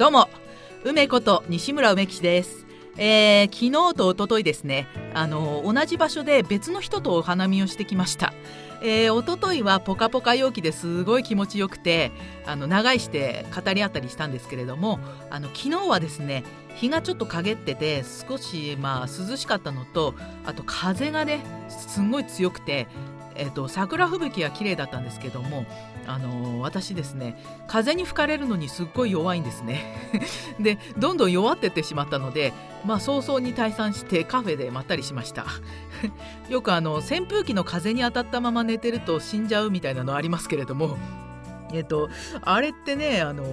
どうも梅こと西村梅吉です。えー、昨日と一昨日ですね。あの同じ場所で別の人とお花見をしてきました。えー、一昨日はポカポカ陽気ですごい気持ちよくてあの長いして語り合ったりしたんですけれどもあの昨日はですね日がちょっと陰ってて少しまあ涼しかったのとあと風がねすんごい強くてえーと、桜吹雪は綺麗だったんですけども、あの、私ですね風に吹かれるのにすっごい弱いんですね。でどんどん弱ってってしまったので、まあ、早々に退散してカフェでまったりしました。よくあの扇風機の風に当たったまま寝てると死んじゃうみたいなのありますけれども。えっ、とあれってねあの、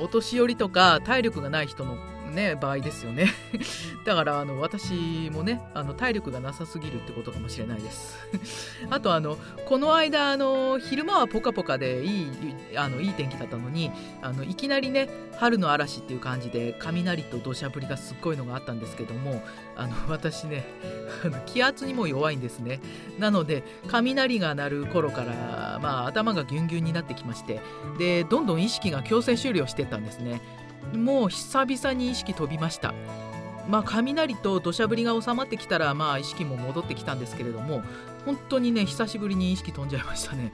お年寄りとか体力がない人のね場合ですよね。だからあの私もねあの体力がなさすぎるってことかもしれないです。あとあのこの間あの昼間はポカポカでいいあのいい天気だったのにあのいきなりね春の嵐っていう感じで雷と土砂降りがすっごいのがあったんですけどもあの 私ね気圧にも弱いんですね。なので雷が鳴る頃からまあ頭がギュンギュンになってきましてでどんどん意識が強制終了してったんですね。もう久々に意識飛びました。まあ雷と土砂降りが収まってきたらまあ意識も戻ってきたんですけれども本当にね久しぶりに意識飛んじゃいましたね。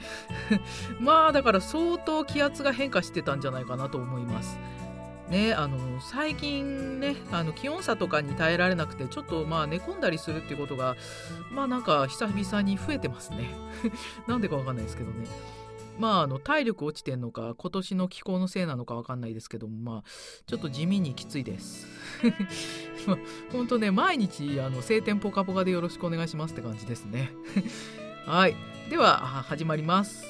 まあだから相当気圧が変化してたんじゃないかなと思います。ね、あの最近ねあの気温差とかに耐えられなくてちょっとまあ寝込んだりするっていうことがまあなんか久々に増えてますね。なんでかわかんないですけどね。まあ、あの体力落ちてんのか今年の気候のせいなのか分かんないですけどもまあちょっと地味にきついです。まあ本当ね毎日あの晴天ポカポカでよろしくお願いしますって感じですね。はい。では始まります。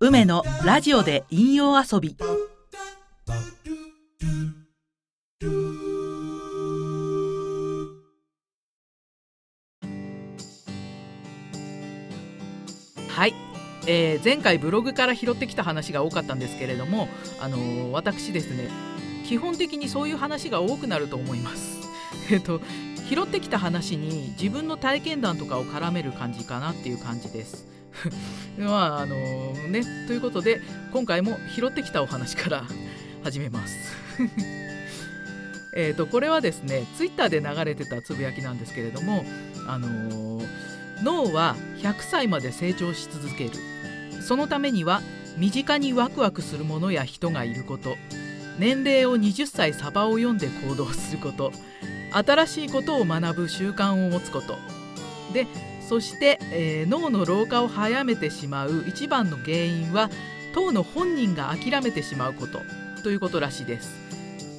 梅のラジオで引用遊び。前回ブログから拾ってきた話が多かったんですけれども、あのー、私ですね基本的にそういう話が多くなると思います。えっと拾ってきた話に自分の体験談とかを絡める感じかなっていう感じです。まああのー、ねということで今回も拾ってきたお話から始めます。えとこれはですねツイッターで流れてたつぶやきなんですけれどもあのー脳は100歳まで成長し続けるそのためには身近にワクワクするものや人がいること年齢を20歳サバを読んで行動すること新しいことを学ぶ習慣を持つことでそして、えー、脳の老化を早めてしまう一番の原因は当の本人が諦めてしまうことということらしいです。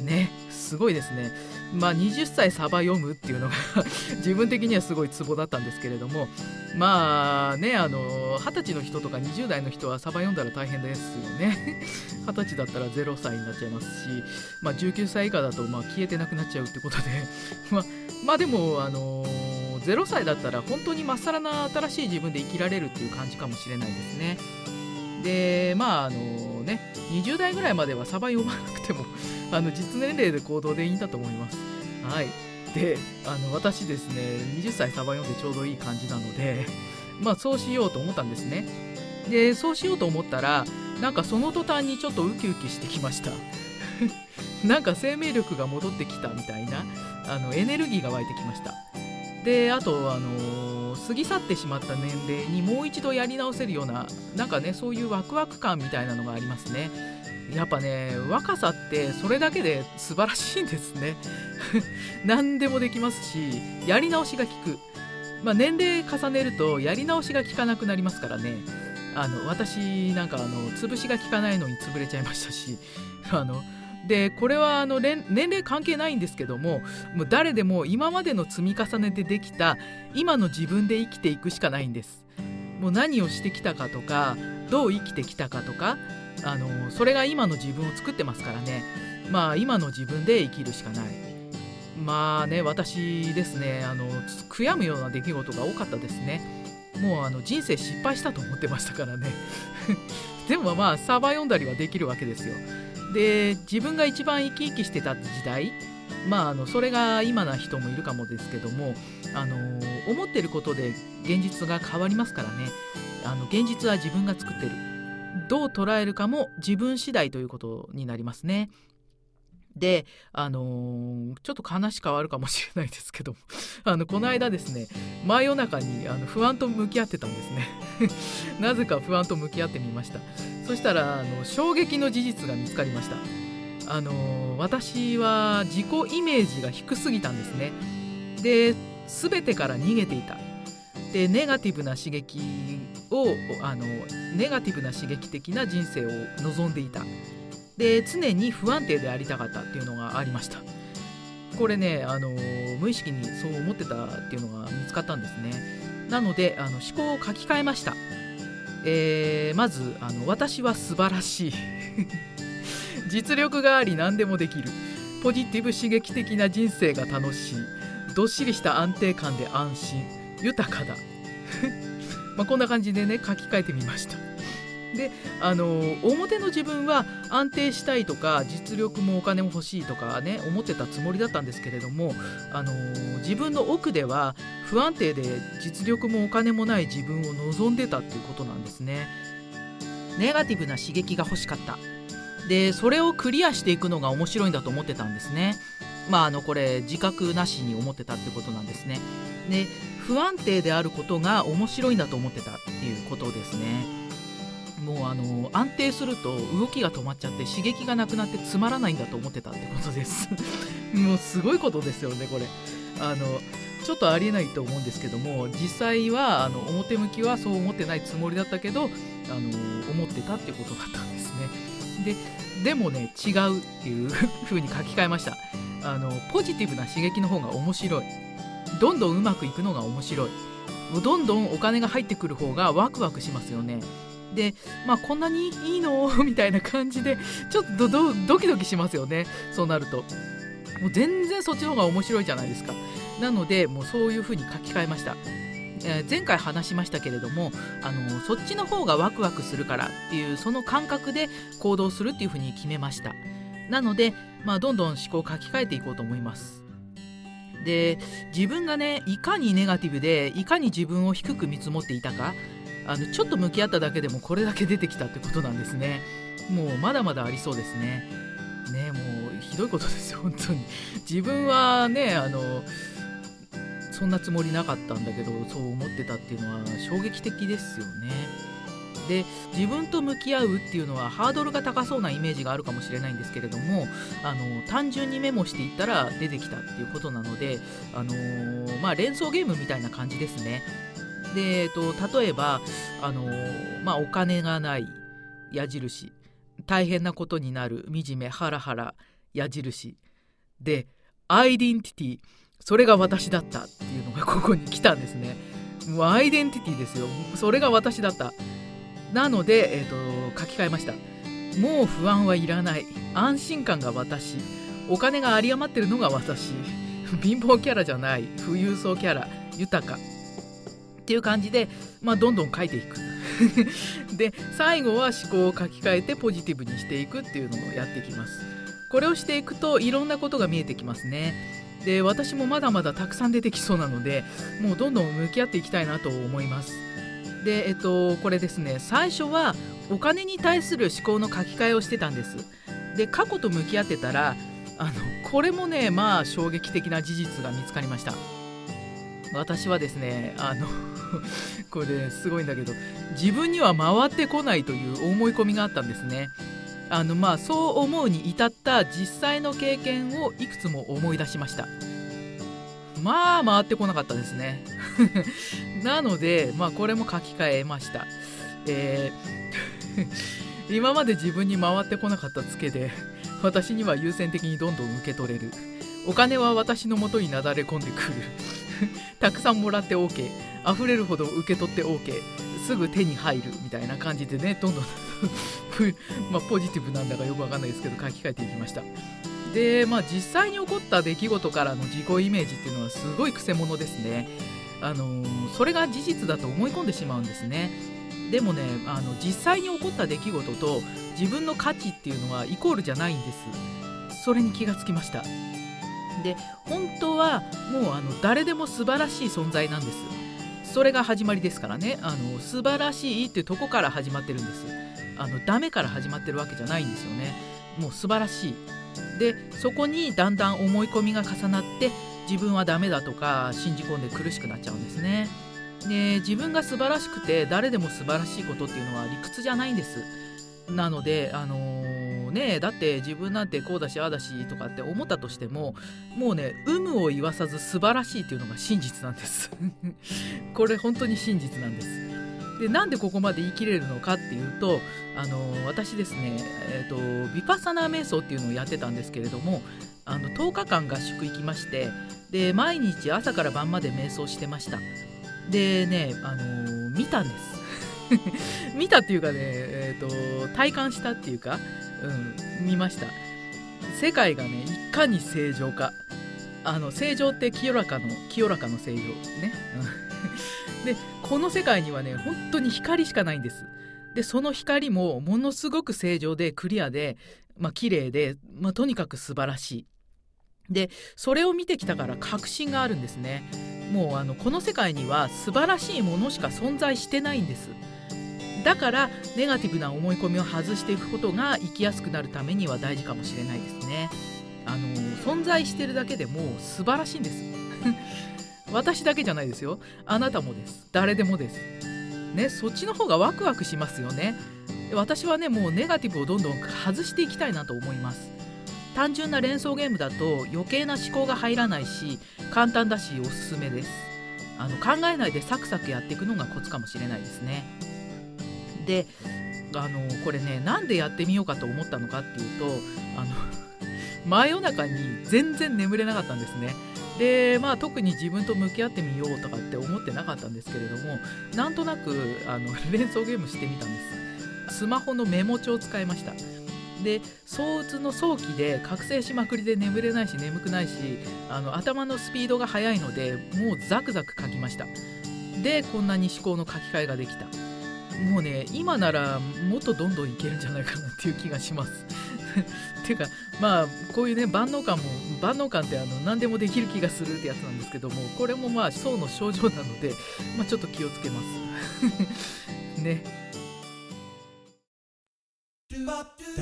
ねすごいですね。まあ、20歳サバ読むっていうのが 自分的にはすごいツボだったんですけれどもまあねあの20歳の人とか20代の人はサバ読んだら大変ですよね。20歳だったら0歳になっちゃいますし、まあ、19歳以下だとまあ消えてなくなっちゃうってことで まあ、まあでもあの0歳だったら本当にまっさらな新しい自分で生きられるっていう感じかもしれないですね。でまああのね20代ぐらいまではサバ読まなくても あの実年齢で行動でいいんだと思います。はい、であの私ですね20歳サバ読んでちょうどいい感じなので まあそうしようと思ったんですね。でそうしようと思ったらなんかその途端にちょっとウキウキしてきました。なんか生命力が戻ってきたみたいなあのエネルギーが湧いてきました。であとあの過ぎ去ってしまった年齢にもう一度やり直せるようななんかねそういうワクワク感みたいなのがありますね。やっぱね若さってそれだけで素晴らしいんですね。何でもできますしやり直しが効く、まあ、年齢重ねるとやり直しが効かなくなりますからね。あの私なんかあの潰しが効かないのに潰れちゃいましたし あのでこれはあの年齢関係ないんですけどももう誰でも今までの積み重ねでできた今の自分で生きていくしかないんです。もう何をしてきたかとかどう生きてきたかとかあのそれが今の自分を作ってますからね。まあ今の自分で生きるしかない。まあね私ですねあの悔やむような出来事が多かったですね。もうあの人生失敗したと思ってましたからね。でもまあサーバー読んだりはできるわけですよ。で自分が一番生き生きしてた時代まああのそれが今な人もいるかもですけどもあの思ってることで現実が変わりますからねあの現実は自分が作ってるどう捉えるかも自分次第ということになりますね。であのー、ちょっと話変わるかもしれないですけど あのこの間ですね真夜中にあの不安と向き合ってたんですね。なぜか不安と向き合ってみました。そしたらあの衝撃の事実が見つかりました。あのー、私は自己イメージが低すぎたんですね。で全てから逃げていた。でネガティブな刺激をあのネガティブな刺激的な人生を望んでいた。で常に不安定でありたかったっていうのがありました。これねあの無意識にそう思ってたっていうのが見つかったんですね。なのであの思考を書き換えました、えー、まずあの私は素晴らしい。実力があり何でもできる。ポジティブ刺激的な人生が楽しい。どっしりした安定感で安心。豊かだ。まあこんな感じでね書き換えてみました。であの表の自分は安定したいとか実力もお金も欲しいとかね思ってたつもりだったんですけれどもあの自分の奥では不安定で実力もお金もない自分を望んでたっていうことなんですね。ネガティブな刺激が欲しかったでそれをクリアしていくのが面白いんだと思ってたんですね。まああのこれ自覚なしに思ってたってことなんですね。で不安定であることが面白いんだと思ってたっていうことですね。もうあの安定すると動きが止まっちゃって刺激がなくなってつまらないんだと思ってたってことです。もうすごいことですよねこれ。あのちょっとありえないと思うんですけども実際はあの表向きはそう思ってないつもりだったけどあの思ってたってことだったんですね。ででもね違うっていう風に書き換えました。あのポジティブな刺激の方が面白い。どんどんうまくいくのが面白い。どんどんお金が入ってくる方がワクワクしますよね。でまあこんなにいいの？みたいな感じでちょっとドキドキしますよね。そうなると。もう全然そっちの方が面白いじゃないですか。なのでもうそういう風に書き換えました。え前回話しましたけれどもあのそっちの方がワクワクするからっていうその感覚で行動するっていう風に決めました。なので、まあ、どんどん思考を書き換えていこうと思います。で自分がねいかにネガティブでいかに自分を低く見積もっていたかあのちょっと向き合っただけでもこれだけ出てきたってことなんですね。もうまだまだありそうですね。ねもうひどいことですよ本当に。自分はねあのそんなつもりなかったんだけどそう思ってたっていうのは衝撃的ですよね。で自分と向き合うっていうのはハードルが高そうなイメージがあるかもしれないんですけれどもあの単純にメモしていったら出てきたっていうことなので、あのー、まあ、連想ゲームみたいな感じですね。で、えっと、例えば、あのまあ、お金がない矢印大変なことになる惨めハラハラ矢印。でアイデンティティそれが私だったっていうのがここに来たんですね。もうアイデンティティですよ。それが私だった。なので、えーと、書き換えました。もう不安はいらない。安心感が私。お金が有り余ってるのが私。貧乏キャラじゃない。富裕層キャラ。豊か。っていう感じで、まあ、どんどん書いていく。で最後は思考を書き換えてポジティブにしていくっていうのをやっていきます。これをしていくといろんなことが見えてきますね。で私もまだまだたくさん出てきそうなのでもうどんどん向き合っていきたいなと思います。でえっとこれですね。最初はお金に対する思考の書き換えをしてたんです。で過去と向き合ってたらあのこれもねまあ衝撃的な事実が見つかりました。私はですねあの これすごいんだけど自分には回ってこないという思い込みがあったんですね。あのまあそう思うに至った実際の経験をいくつも思い出しました。まあ回ってこなかったですね。なのでまあこれも書き換えました。えー 今まで自分に回ってこなかったツケで私には優先的にどんどん受け取れる。お金は私のもとになだれ込んでくる。たくさんもらって OK 溢れるほど受け取って OK すぐ手に入るみたいな感じでねどんどん まあ、ポジティブなんだかよくわかんないですけど書き換えていきました。でまあ実際に起こった出来事からの自己イメージっていうのはすごいくせ者ですね。あの、それが事実だと思い込んでしまうんですね。でもねあの実際に起こった出来事と自分の価値っていうのはイコールじゃないんです。それに気がつきました。で本当はもうあの誰でも素晴らしい存在なんですそれが始まりですからね。あの素晴らしいっていうとこから始まってるんですあのダメから始まってるわけじゃないんですよね。もう素晴らしい。でそこにだんだん思い込みが重なって自分はダメだとか信じ込んで苦しくなっちゃうんですね。で自分が素晴らしくて誰でも素晴らしいことっていうのは理屈じゃないんです。なのであのねだって自分なんてこうだしああだしとかって思ったとしてももうね有無を言わさず素晴らしいっていうのが真実なんです。これ本当に真実なんです。でなんでここまで言い切れるのかっていうとあの私ですね、えーと、ヴィパサナー瞑想っていうのをやってたんですけれどもあの10日間合宿行きましてで毎日朝から晩まで瞑想してました。でね、あの見たんです。見たっていうかね、えーと、体感したっていうか、うん、見ました。世界がねいかに正常か。あの正常って清らかの清らかの正常ね。でこの世界にはね本当に光しかないんです。でその光もものすごく正常でクリアでまあ綺麗で、まあ、とにかく素晴らしい。でそれを見てきたから確信があるんですね。もうあのこの世界には素晴らしいものしか存在してないんです。だからネガティブな思い込みを外していくことが生きやすくなるためには大事かもしれないですね。あの存在してるだけでも素晴らしいんです。私だけじゃないですよ。あなたもです。誰でもです。ねそっちの方がワクワクしますよね。私はねもうネガティブをどんどん外していきたいなと思います。単純な連想ゲームだと余計な思考が入らないし簡単だしおすすめです。あの考えないでサクサクやっていくのがコツかもしれないですね。であのこれねなんでやってみようかと思ったのかっていうとあの 真夜中に全然眠れなかったんですね。でまあ特に自分と向き合ってみようとかって思ってなかったんですけれどもなんとなくあの 連想ゲームしてみたんです。スマホのメモ帳を使いました。で躁うつの早期で覚醒しまくりで眠れないし眠くないしあの頭のスピードが速いのでもうザクザク書きました。でこんなに思考の書き換えができた。もうね今ならもっとどんどんいけるんじゃないかなっていう気がします。っ ていうかまあこういうね万能感も万能感ってあの何でもできる気がするってやつなんですけどもこれもまあ層の症状なので、まあ、ちょっと気をつけます。ね。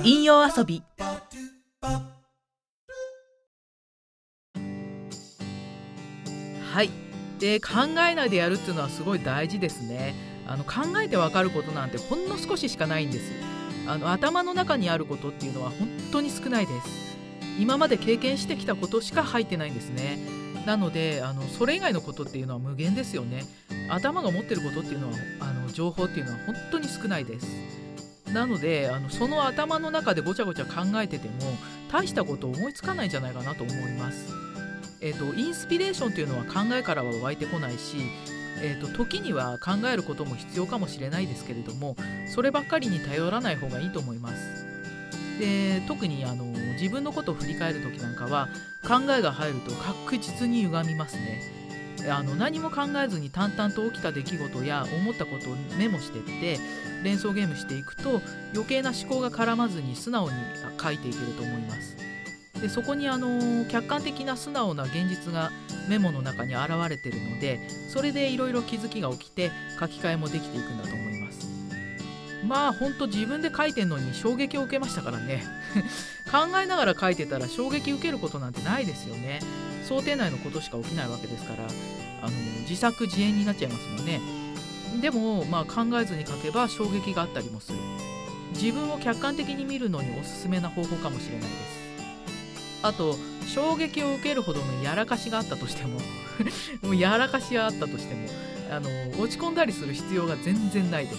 引用遊び。はい。で考えないでやるっていうのはすごい大事ですねあの考えてわかることなんてほんの少ししかないんです。あの頭の中にあることっていうのは本当に少ないです。今まで経験してきたことしか入ってないんですね。なのであのそれ以外のことっていうのは無限ですよね。頭が持ってることっていうのはあの情報っていうのは本当に少ないです。なのであのその頭の中でごちゃごちゃ考えてても大したこと思いつかないんじゃないかなと思います。えーと、インスピレーションというのは考えからは湧いてこないし、えーと、時には考えることも必要かもしれないですけれどもそればっかりに頼らない方がいいと思います。で特にあの自分のことを振り返る時なんかは考えが入ると確実に歪みますね。あの何も考えずに淡々と起きた出来事や思ったことをメモしてって連想ゲームしていくと余計な思考が絡まずに素直に書いていけると思います。でそこにあの客観的な素直な現実がメモの中に現れてるのでそれでいろいろ気づきが起きて書き換えもできていくんだと思います。まあほんと自分で書いてんのに衝撃を受けましたからね。考えながら書いてたら衝撃受けることなんてないですよね。想定内のことしか起きないわけですからあの自作自演になっちゃいますもんね。でも、まあ、考えずに書けば衝撃があったりもする。自分を客観的に見るのにおすすめな方法かもしれないです。あと衝撃を受けるほどのやらかしがあったとしても もうやらかしがあったとしてもあの落ち込んだりする必要が全然ないです。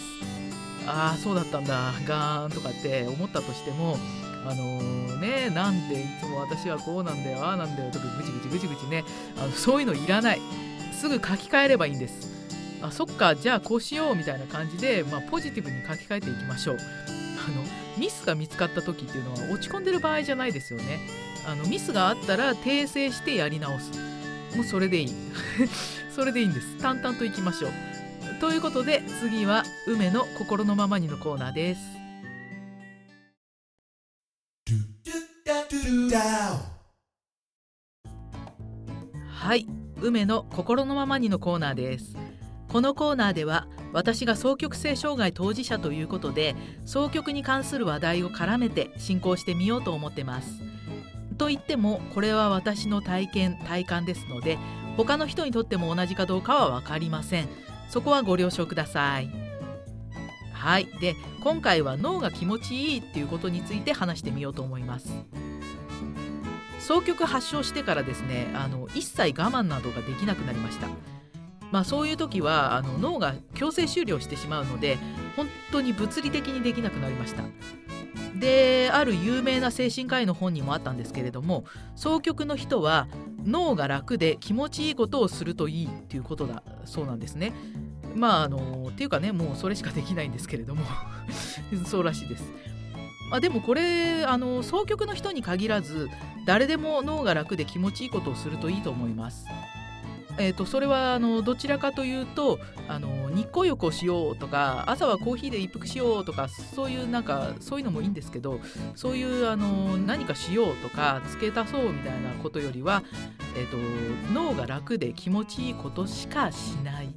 ああそうだったんだガーンとかって思ったとしてもあのー、ねなんでいつも私はこうなんだよああなんだよとかぐちぐちぐちぐちねあのそういうのいらない。すぐ書き換えればいいんです。あそっかじゃあこうしようみたいな感じで、まあ、ポジティブに書き換えていきましょう。あのミスが見つかった時っていうのは落ち込んでる場合じゃないですよね。あのミスがあったら訂正してやり直す。もうそれでいい。それでいいんです。淡々といきましょう。ということで次は梅の心のままにのコーナーです。はい。梅の心のままにのコーナーです。このコーナーでは私が双極性障害当事者ということで双極に関する話題を絡めて進行してみようと思ってます。と言ってもこれは私の体験体感ですので他の人にとっても同じかどうかは分かりません。そこはご了承ください。はい。で今回は脳が気持ちいいっていうことについて話してみようと思います。双極発症してからですねあの一切我慢などができなくなりました。まあそういう時はあの脳が強制終了してしまうので本当に物理的にできなくなりました。である有名な精神科医の本にもあったんですけれども双極の人は脳が楽で気持ちいいことをするといいっていうことだそうなんですねまああのっていうかねもうそれしかできないんですけれども そうらしいです。まあ、でもこれあの双極の人に限らず誰でも脳が楽で気持ちいいことをするといいと思います。えーと、それはあのどちらかというとあの日光浴をしようとか朝はコーヒーで一服しようとかそういうなんかそういうのもいいんですけどそういうあの何かしようとか付け足そうみたいなことよりは、えーと、と脳が楽で気持ちいいことしかしないっ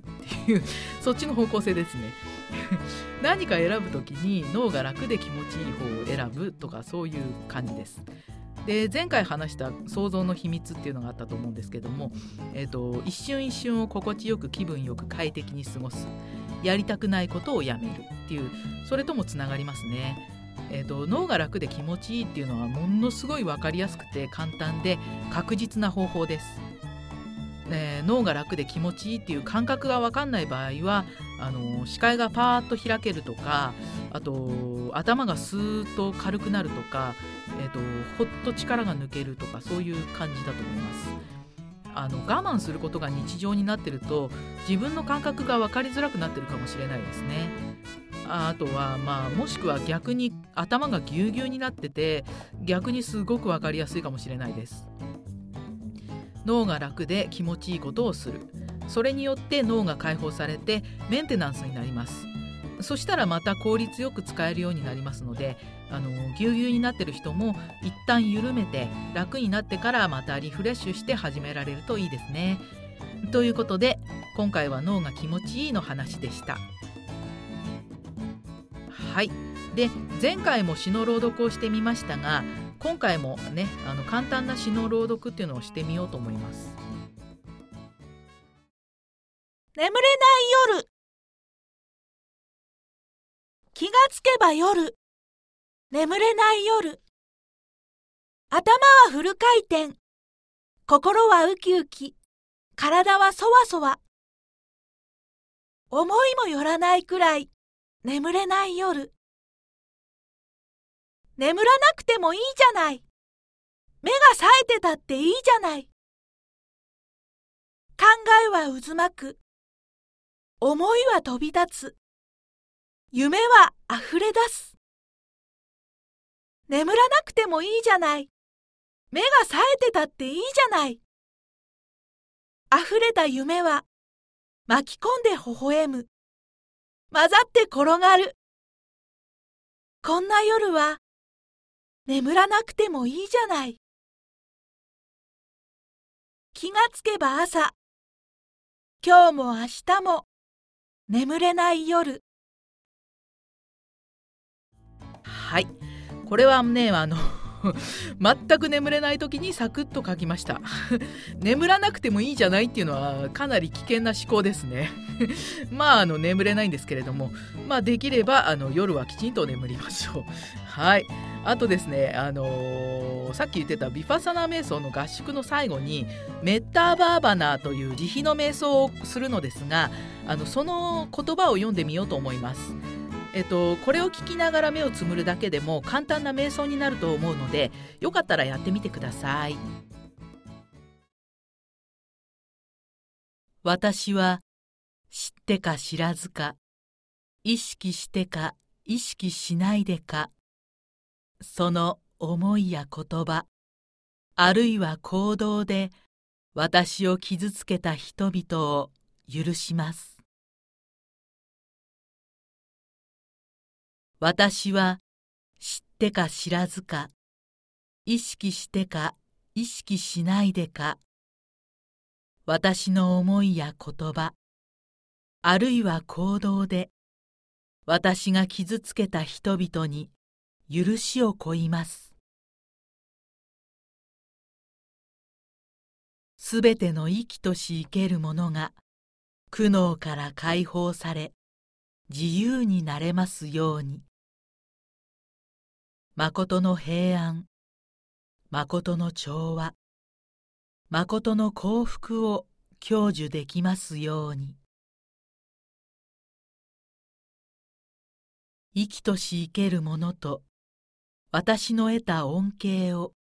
ていうそっちの方向性ですね。何か選ぶ時に脳が楽で気持ちいい方を選ぶとかそういう感じです。で前回話した想像の秘密っていうのがあったと思うんですけども、えーと、一瞬一瞬を心地よく気分よく快適に過ごすやりたくないことをやめるっていうそれともつながりますね。えーと、脳が楽で気持ちいいっていうのはものすごい分かりやすくて簡単で確実な方法です。ね、脳が楽で気持ちいいっていう感覚が分かんない場合はあの視界がパーッと開けるとかあと頭がスーッと軽くなるとか、えーと、ほっと力が抜けるとかそういう感じだと思います。あの我慢することが日常になってると自分の感覚が分かりづらくなってるかもしれないですね。あとはまあもしくは逆に頭がぎゅうぎゅうになってて逆にすごく分かりやすいかもしれないです。脳が楽で気持ちいいことをするそれによって脳が解放されてメンテナンスになりますそしたらまた効率よく使えるようになりますのであのぎゅうぎゅうになってる人も一旦緩めて楽になってからまたリフレッシュして始められるといいですね。ということで今回は脳が気持ちいいの話でした。はいで前回も詩の朗読をしてみましたが今回もねあの簡単な詩の朗読っていうのをしてみようと思います。眠れない夜。気がつけば夜。眠れない夜。頭はフル回転。心はウキウキ。体はそわそわ。思いもよらないくらい眠れない夜。眠らなくてもいいじゃない。目が冴えてたっていいじゃない。考えは渦巻く。思いは飛び立つ。夢は溢れ出す。眠らなくてもいいじゃない。目が冴えてたっていいじゃない。溢れた夢は巻き込んで微笑む。混ざって転がる。こんな夜は眠らなくてもいいじゃない。気がつけば朝、今日も明日も。眠れない夜。はい、これはね、あの 全く眠れない時にサクッと書きました。眠らなくてもいいじゃないっていうのはかなり危険な思考ですね。まああの眠れないんですけれども。まあできればあの夜はきちんと眠りましょう。はい。あとですねあのー、さっき言ってたビファサナ瞑想の合宿の最後にメッターバーバナーという慈悲の瞑想をするのですがあのその言葉を読んでみようと思いますえっと、これを聞きながら目をつむるだけでも簡単な瞑想になると思うのでよかったらやってみてください。私は知ってか知らずか意識してか意識しないでかその思いや言葉あるいは行動で私を傷つけた人々を許します。私は知ってか知らずか、意識してか意識しないでか、私の思いや言葉、あるいは行動で私が傷つけた人々に許しをこいます。すべての生きとし生けるものが苦悩から解放され自由になれますように。誠の平安、誠の調和、誠の幸福を享受できますように。生きとし生けるものと私の得た恩恵を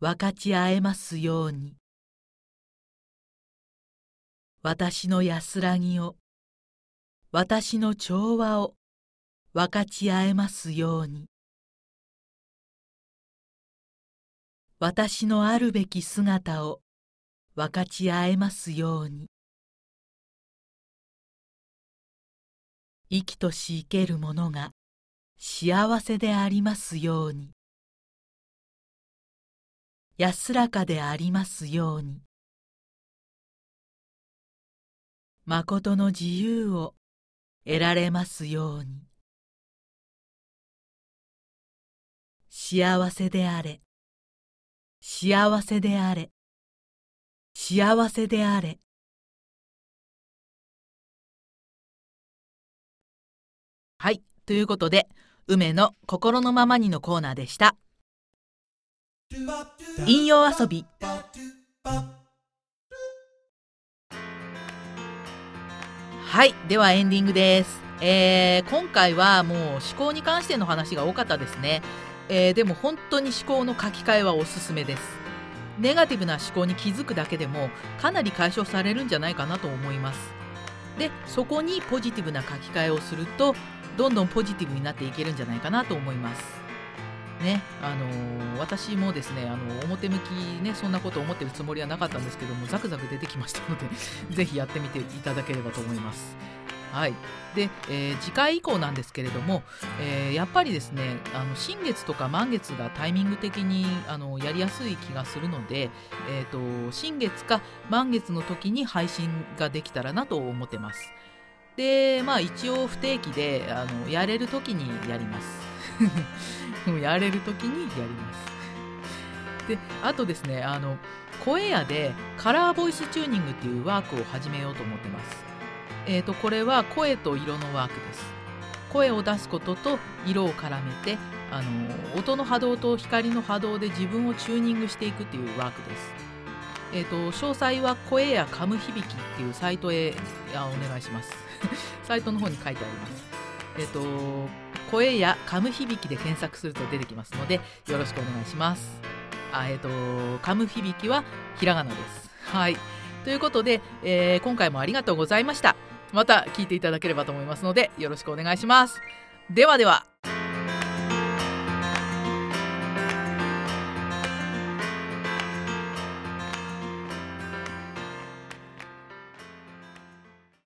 分かち合えますように。私の安らぎを、私の調和を分かち合えますように。私のあるべき姿を分かち合えますように。生きとし生けるものが幸せでありますように。安らかでありますように。誠の自由を得られますように。幸せであれ、幸せであれ、幸せであれ。はい、ということで、梅の心のままにのコーナーでした。引用遊び。はい、ではエンディングです。えー、今回はもう思考に関しての話が多かったですね。えー、でも本当に思考の書き換えはおすすめです。ネガティブな思考に気づくだけでもかなり解消されるんじゃないかなと思います。で、そこにポジティブな書き換えをするとどんどんポジティブになっていけるんじゃないかなと思います。ね、あのー、私もですね、あの表向きね、そんなこと思ってるつもりはなかったんですけども、ザクザク出てきましたので ぜひやってみていただければと思います。はい、で、えー、次回以降なんですけれども、えー、やっぱりですねあの新月とか満月がタイミング的にあのやりやすい気がするので、えーと新月か満月の時に配信ができたらなと思ってます。でまあ一応不定期であのやれる時にやります。やれる時にやります。であとですねあの声屋でカラーボイスチューニングっていうワークを始めようと思ってます。えーと、これは声と色のワークです。声を出すことと色を絡めてあの音の波動と光の波動で自分をチューニングしていくっていうワークです。えーと、詳細は声やカム響きっていうサイトへお願いします。サイトの方に書いてあります。えっ、ー、と声やカム響きで検索すると出てきますのでよろしくお願いします。あえっ、ー、とカム響きはひらがなです。はい。ということで、えー、今回もありがとうございました。また聞いていただければと思いますのでよろしくお願いします。ではでは。